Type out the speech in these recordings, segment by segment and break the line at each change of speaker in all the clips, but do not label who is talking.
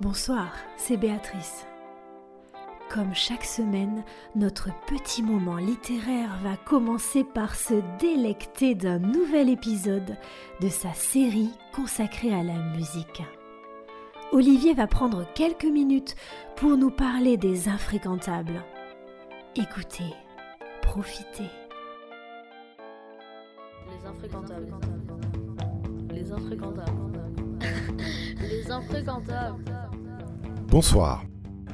Bonsoir, c'est Béatrice. Comme chaque semaine, notre petit moment littéraire va commencer par se délecter d'un nouvel épisode de sa série consacrée à la musique. Olivier va prendre quelques minutes pour nous parler des infréquentables. Écoutez, profitez.
Les infréquentables. Les infréquentables. Les infréquentables.
Bonsoir.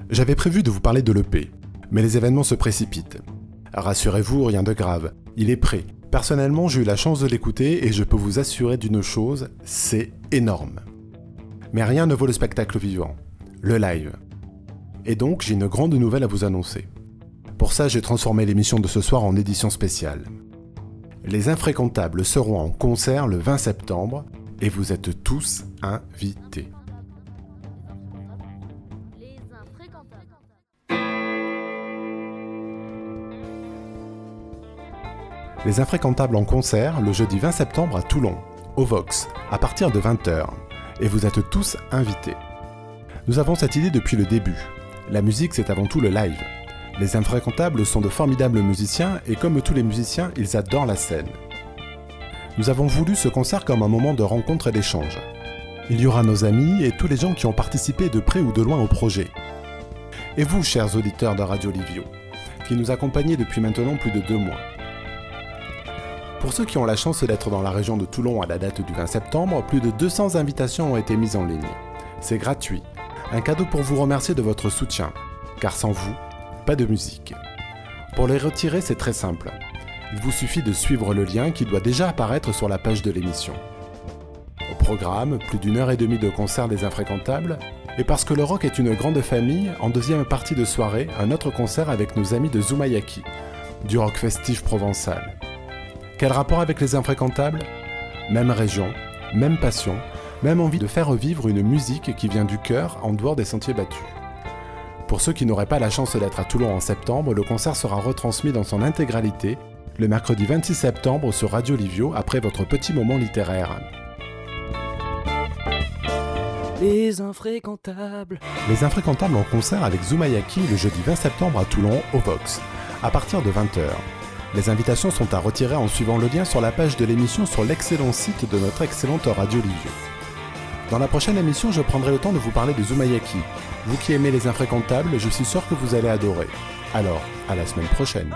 J'avais prévu de vous parler de l'EP, mais les événements se précipitent. Rassurez-vous, rien de grave. Il est prêt. Personnellement, j'ai eu la chance de l'écouter et je peux vous assurer d'une chose, c'est énorme. Mais rien ne vaut le spectacle vivant, le live. Et donc, j'ai une grande nouvelle à vous annoncer. Pour ça, j'ai transformé l'émission de ce soir en édition spéciale. Les infréquentables seront en concert le 20 septembre et vous êtes tous invités.
Les infréquentables
en concert le jeudi 20 septembre à Toulon, au Vox, à partir de 20h. Et vous êtes tous invités. Nous avons cette idée depuis le début. La musique, c'est avant tout le live. Les infréquentables sont de formidables musiciens et comme tous les musiciens, ils adorent la scène. Nous avons voulu ce concert comme un moment de rencontre et d'échange. Il y aura nos amis et tous les gens qui ont participé de près ou de loin au projet. Et vous, chers auditeurs de Radio Livio, qui nous accompagnez depuis maintenant plus de deux mois. Pour ceux qui ont la chance d'être dans la région de Toulon à la date du 20 septembre, plus de 200 invitations ont été mises en ligne. C'est gratuit. Un cadeau pour vous remercier de votre soutien, car sans vous, pas de musique. Pour les retirer, c'est très simple. Il vous suffit de suivre le lien qui doit déjà apparaître sur la page de l'émission. Au programme, plus d'une heure et demie de concert des infréquentables, et parce que le rock est une grande famille, en deuxième partie de soirée, un autre concert avec nos amis de Zumayaki, du rock festif provençal. Quel rapport avec les infréquentables? Même région, même passion, même envie de faire revivre une musique qui vient du cœur en dehors des sentiers battus. Pour ceux qui n'auraient pas la chance d'être à Toulon en septembre, le concert sera retransmis dans son intégralité le mercredi 26 septembre sur Radio Livio après votre petit moment littéraire.
Les infréquentables.
Les infréquentables en concert avec Zumayaki le jeudi 20 septembre à Toulon au Vox, à partir de 20h. Les invitations sont à retirer en suivant le lien sur la page de l'émission sur l'excellent site de notre excellente Radio Livio. Dans la prochaine émission, je prendrai le temps de vous parler de Zumayaki. Vous qui aimez les infréquentables, je suis sûr que vous allez adorer. Alors, à la semaine prochaine.